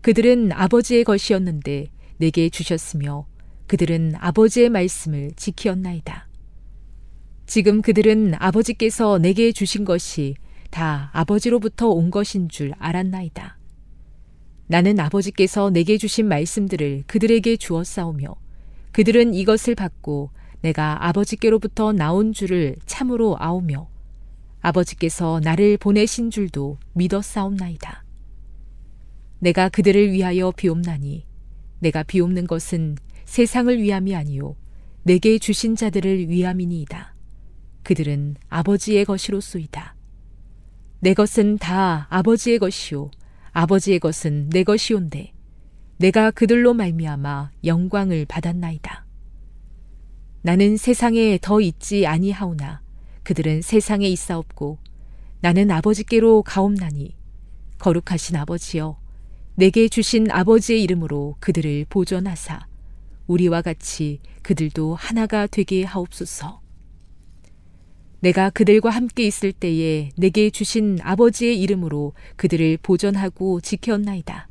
그들은 아버지의 것이었는데 내게 주셨으며 그들은 아버지의 말씀을 지키었나이다. 지금 그들은 아버지께서 내게 주신 것이 다 아버지로부터 온 것인 줄 알았나이다. 나는 아버지께서 내게 주신 말씀들을 그들에게 주었사오며 그들은 이것을 받고 내가 아버지께로부터 나온 줄을 참으로 아오며 아버지께서 나를 보내신 줄도 믿었사옵나이다. 내가 그들을 위하여 비옵나니 내가 비옵는 것은 세상을 위함이 아니요 내게 주신 자들을 위함이니이다. 그들은 아버지의 것이로소이다. 내 것은 다 아버지의 것이요 아버지의 것은 내 것이온데 내가 그들로 말미암아 영광을 받았나이다. 나는 세상에 더 있지 아니하오나 그들은 세상에 있사옵고 나는 아버지께로 가옵나니 거룩하신 아버지여 내게 주신 아버지의 이름으로 그들을 보존하사 우리와 같이 그들도 하나가 되게 하옵소서. 내가 그들과 함께 있을 때에 내게 주신 아버지의 이름으로 그들을 보존하고 지켰나이다.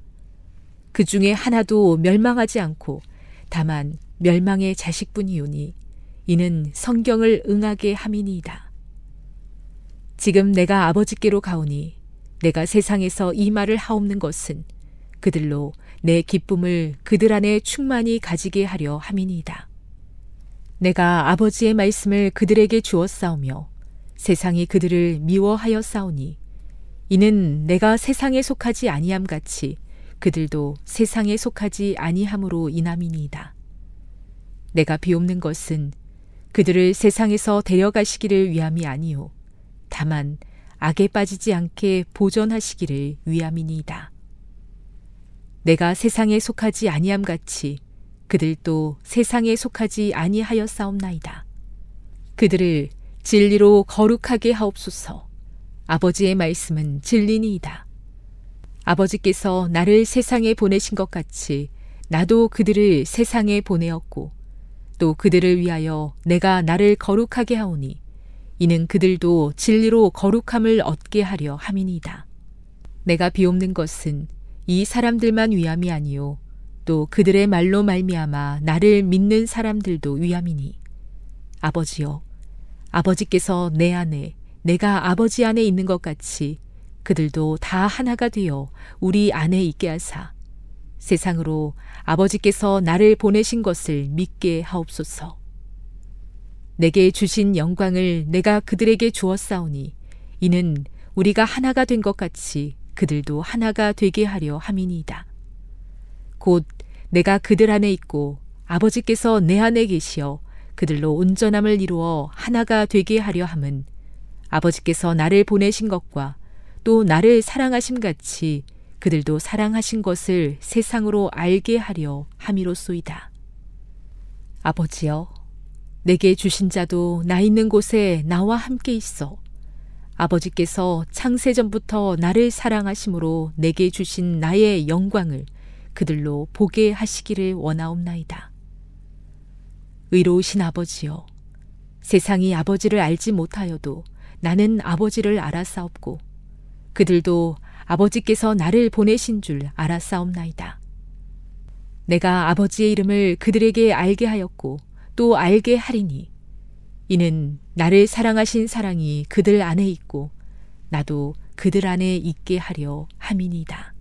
그 중에 하나도 멸망하지 않고 다만 멸망의 자식뿐이오니 이는 성경을 응하게 함이니이다. 지금 내가 아버지께로 가오니 내가 세상에서 이 말을 하옵는 것은 그들로 내 기쁨을 그들 안에 충만히 가지게 하려 함이니이다. 내가 아버지의 말씀을 그들에게 주었사오며 세상이 그들을 미워하여 싸우니 이는 내가 세상에 속하지 아니함 같이 그들도 세상에 속하지 아니함으로 인함이니이다. 내가 비옵는 것은 그들을 세상에서 데려가시기를 위함이 아니요 다만 악에 빠지지 않게 보존하시기를 위함이니이다. 내가 세상에 속하지 아니함 같이 그들도 세상에 속하지 아니하였사옵나이다. 그들을 진리로 거룩하게 하옵소서. 아버지의 말씀은 진리니이다. 아버지께서 나를 세상에 보내신 것 같이 나도 그들을 세상에 보내었고 또 그들을 위하여 내가 나를 거룩하게 하오니 이는 그들도 진리로 거룩함을 얻게 하려 함이니이다. 내가 비옵는 것은 이 사람들만 위함이 아니요 또 그들의 말로 말미암아 나를 믿는 사람들도 위함이니 아버지여 아버지께서 내 안에 내가 아버지 안에 있는 것 같이 그들도 다 하나가 되어 우리 안에 있게 하사 세상으로 아버지께서 나를 보내신 것을 믿게 하옵소서. 내게 주신 영광을 내가 그들에게 주었사오니 이는 우리가 하나가 된 것 같이 그들도 하나가 되게 하려 함이니이다. 곧 내가 그들 안에 있고 아버지께서 내 안에 계시어 그들로 온전함을 이루어 하나가 되게 하려 함은 아버지께서 나를 보내신 것과 또 나를 사랑하심 같이 그들도 사랑하신 것을 세상으로 알게 하려 함이로소이다. 아버지여, 내게 주신 자도 나 있는 곳에 나와 함께 있어. 아버지께서 창세전부터 나를 사랑하심으로 내게 주신 나의 영광을 그들로 보게 하시기를 원하옵나이다. 의로우신 아버지여, 세상이 아버지를 알지 못하여도 나는 아버지를 알아싸옵고 그들도 아버지께서 나를 보내신 줄 알아싸옵나이다. 내가 아버지의 이름을 그들에게 알게 하였고 또 알게 하리니 이는 나를 사랑하신 사랑이 그들 안에 있고 나도 그들 안에 있게 하려 함이니이다.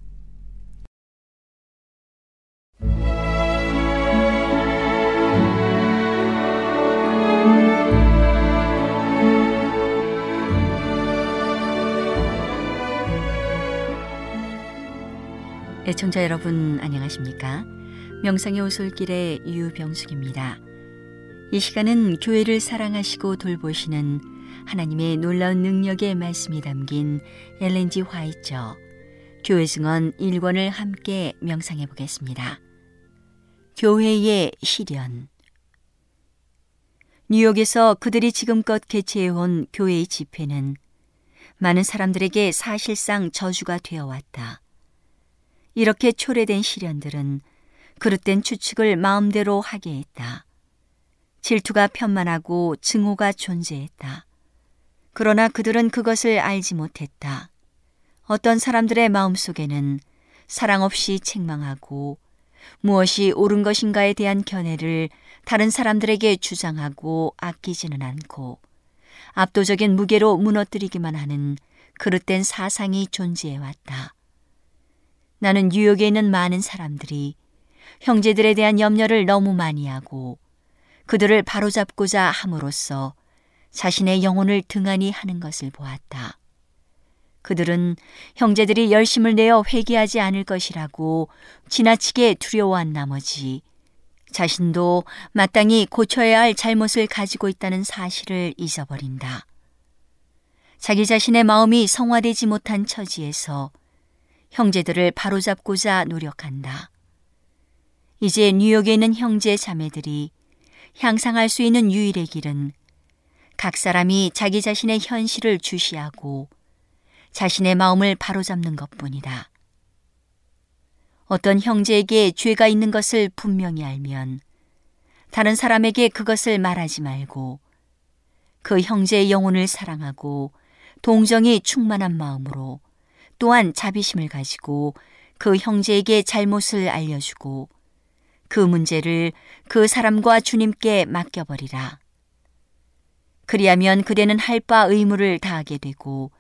애청자 여러분 안녕하십니까? 명상의 오솔길의 유병숙입니다. 이 시간은 교회를 사랑하시고 돌보시는 하나님의 놀라운 능력의 말씀이 담긴 엘렌지 화이처 교회 증언 1권을 함께 명상해 보겠습니다. 교회의 시련 뉴욕에서 그들이 지금껏 개최해온 교회의 집회는 많은 사람들에게 사실상 저주가 되어 왔다. 이렇게 초래된 시련들은 그릇된 추측을 마음대로 하게 했다. 질투가 편만하고 증오가 존재했다. 그러나 그들은 그것을 알지 못했다. 어떤 사람들의 마음 속에는 사랑 없이 책망하고 무엇이 옳은 것인가에 대한 견해를 다른 사람들에게 주장하고 아끼지는 않고 압도적인 무게로 무너뜨리기만 하는 그릇된 사상이 존재해 왔다. 나는 뉴욕에 있는 많은 사람들이 형제들에 대한 염려를 너무 많이 하고 그들을 바로잡고자 함으로써 자신의 영혼을 등한히 하는 것을 보았다. 그들은 형제들이 열심을 내어 회개하지 않을 것이라고 지나치게 두려워한 나머지 자신도 마땅히 고쳐야 할 잘못을 가지고 있다는 사실을 잊어버린다. 자기 자신의 마음이 성화되지 못한 처지에서 형제들을 바로잡고자 노력한다. 이제 뉴욕에 있는 형제 자매들이 향상할 수 있는 유일의 길은 각 사람이 자기 자신의 현실을 주시하고 자신의 마음을 바로잡는 것 뿐이다. 어떤 형제에게 죄가 있는 것을 분명히 알면 다른 사람에게 그것을 말하지 말고 그 형제의 영혼을 사랑하고 동정이 충만한 마음으로 또한 자비심을 가지고 그 형제에게 잘못을 알려주고 그 문제를 그 사람과 주님께 맡겨버리라. 그리하면 그대는 할 바 의무를 다하게 되고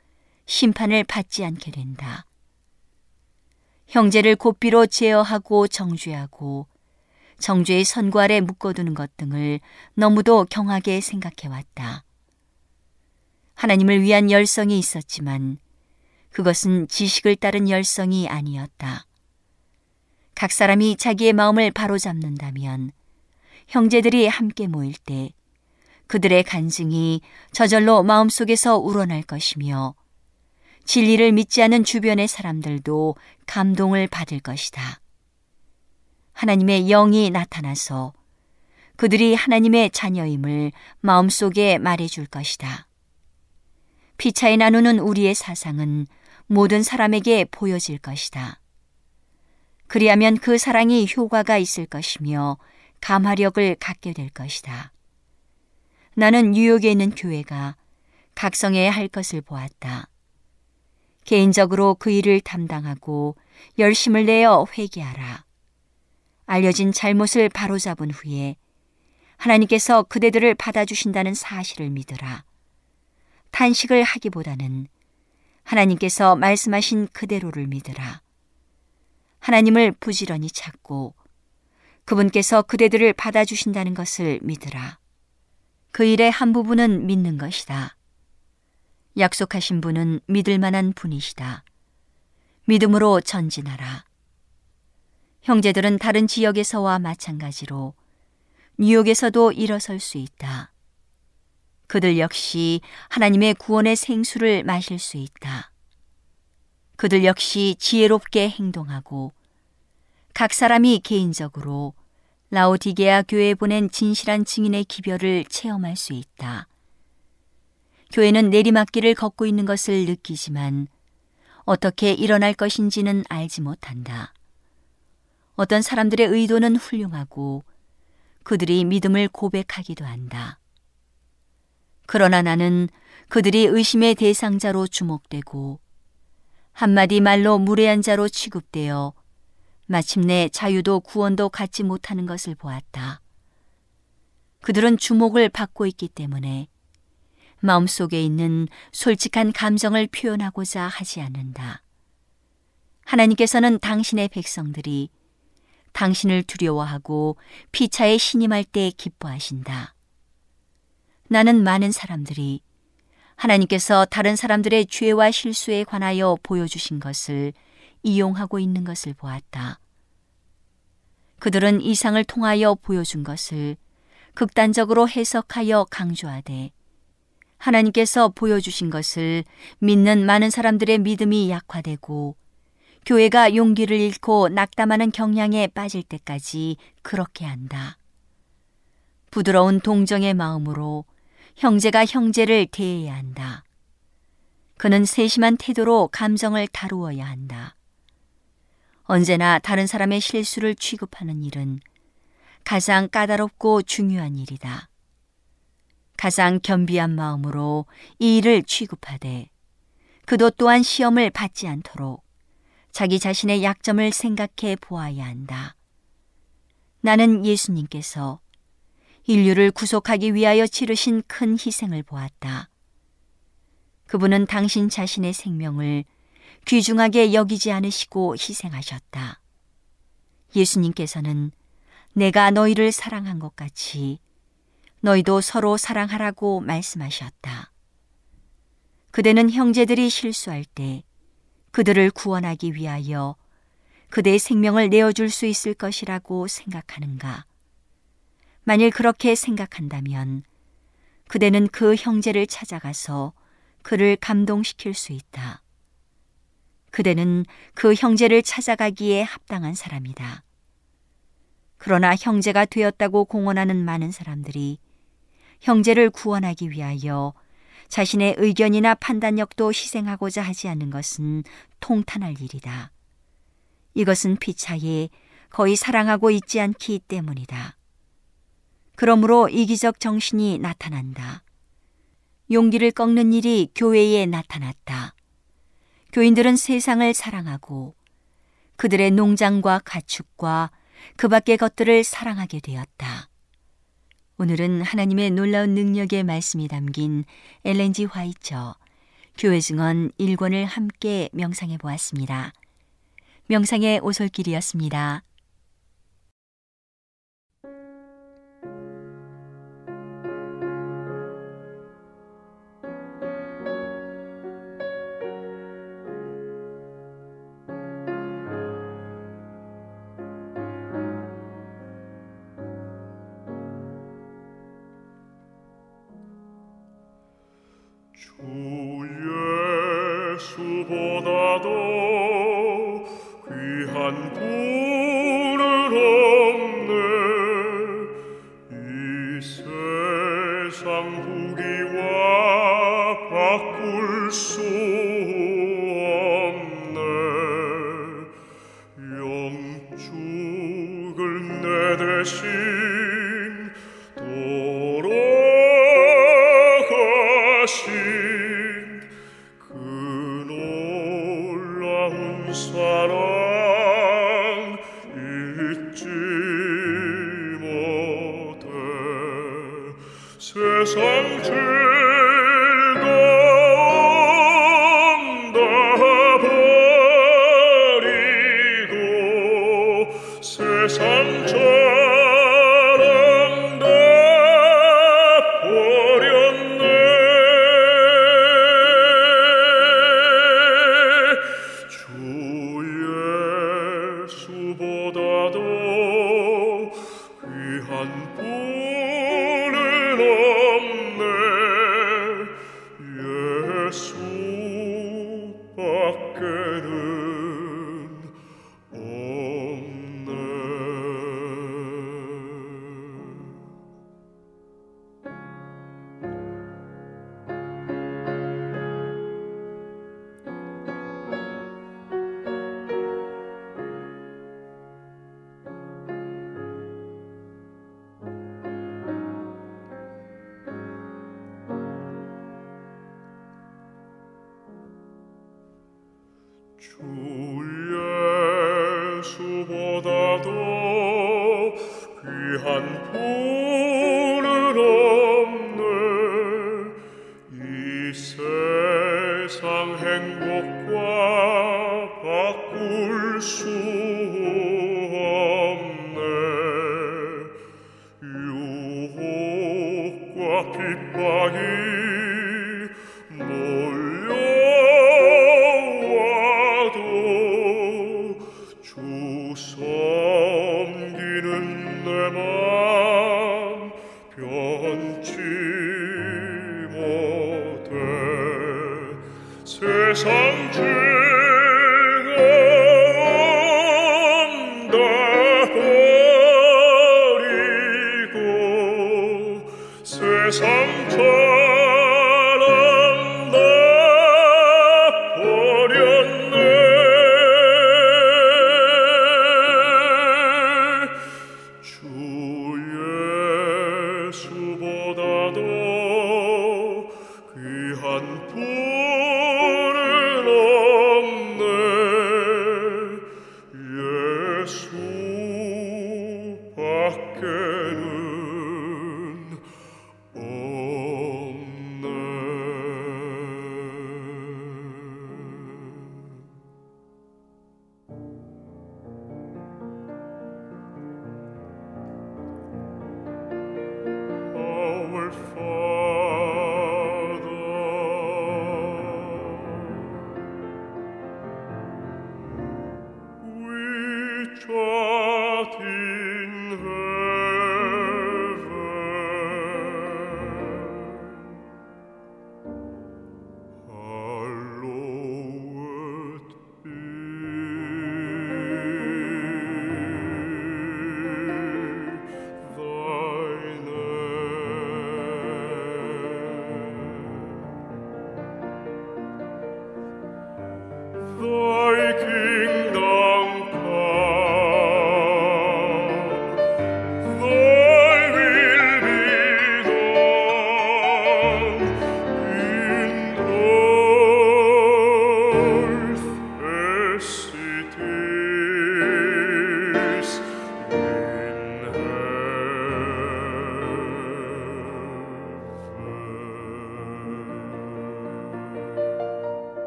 심판을 받지 않게 된다. 형제를 고삐로 제어하고 정죄하고 정죄의 선고 아래 묶어두는 것 등을 너무도 경하게 생각해왔다. 하나님을 위한 열성이 있었지만 그것은 지식을 따른 열성이 아니었다. 각 사람이 자기의 마음을 바로잡는다면 형제들이 함께 모일 때 그들의 간증이 저절로 마음속에서 우러날 것이며 진리를 믿지 않은 주변의 사람들도 감동을 받을 것이다. 하나님의 영이 나타나서 그들이 하나님의 자녀임을 마음속에 말해줄 것이다. 피차에 나누는 우리의 사상은 모든 사람에게 보여질 것이다. 그리하면 그 사랑이 효과가 있을 것이며 감화력을 갖게 될 것이다. 나는 뉴욕에 있는 교회가 각성해야 할 것을 보았다. 개인적으로 그 일을 담당하고 열심을 내어 회개하라. 알려진 잘못을 바로잡은 후에 하나님께서 그대들을 받아주신다는 사실을 믿으라. 탄식을 하기보다는 하나님께서 말씀하신 그대로를 믿으라. 하나님을 부지런히 찾고 그분께서 그대들을 받아주신다는 것을 믿으라. 그 일의 한 부분은 믿는 것이다. 약속하신 분은 믿을 만한 분이시다. 믿음으로 전진하라. 형제들은 다른 지역에서와 마찬가지로 뉴욕에서도 일어설 수 있다. 그들 역시 하나님의 구원의 생수를 마실 수 있다. 그들 역시 지혜롭게 행동하고 각 사람이 개인적으로 라오디게아 교회에 보낸 진실한 증인의 기별을 체험할 수 있다. 교회는 내리막길을 걷고 있는 것을 느끼지만 어떻게 일어날 것인지는 알지 못한다. 어떤 사람들의 의도는 훌륭하고 그들이 믿음을 고백하기도 한다. 그러나 나는 그들이 의심의 대상자로 주목되고 한마디 말로 무례한 자로 취급되어 마침내 자유도 구원도 갖지 못하는 것을 보았다. 그들은 주목을 받고 있기 때문에 마음속에 있는 솔직한 감정을 표현하고자 하지 않는다. 하나님께서는 당신의 백성들이 당신을 두려워하고 피차에 신임할 때 기뻐하신다. 나는 많은 사람들이 하나님께서 다른 사람들의 죄와 실수에 관하여 보여주신 것을 이용하고 있는 것을 보았다. 그들은 이상을 통하여 보여준 것을 극단적으로 해석하여 강조하되 하나님께서 보여주신 것을 믿는 많은 사람들의 믿음이 약화되고 교회가 용기를 잃고 낙담하는 경향에 빠질 때까지 그렇게 한다. 부드러운 동정의 마음으로 형제가 형제를 대해야 한다. 그는 세심한 태도로 감정을 다루어야 한다. 언제나 다른 사람의 실수를 취급하는 일은 가장 까다롭고 중요한 일이다. 가장 겸비한 마음으로 이 일을 취급하되 그도 또한 시험을 받지 않도록 자기 자신의 약점을 생각해 보아야 한다. 나는 예수님께서 인류를 구속하기 위하여 치르신 큰 희생을 보았다. 그분은 당신 자신의 생명을 귀중하게 여기지 않으시고 희생하셨다. 예수님께서는 내가 너희를 사랑한 것 같이 너희도 서로 사랑하라고 말씀하셨다. 그대는 형제들이 실수할 때 그들을 구원하기 위하여 그대의 생명을 내어줄 수 있을 것이라고 생각하는가? 만일 그렇게 생각한다면 그대는 그 형제를 찾아가서 그를 감동시킬 수 있다. 그대는 그 형제를 찾아가기에 합당한 사람이다. 그러나 형제가 되었다고 공언하는 많은 사람들이 형제를 구원하기 위하여 자신의 의견이나 판단력도 희생하고자 하지 않는 것은 통탄할 일이다. 이것은 피차에 거의 사랑하고 있지 않기 때문이다. 그러므로 이기적 정신이 나타난다. 용기를 꺾는 일이 교회에 나타났다. 교인들은 세상을 사랑하고 그들의 농장과 가축과 그 밖의 것들을 사랑하게 되었다. 오늘은 하나님의 놀라운 능력의 말씀이 담긴 엘렌지 화이처 교회 증언 1권을 함께 명상해 보았습니다. 명상의 오솔길이었습니다.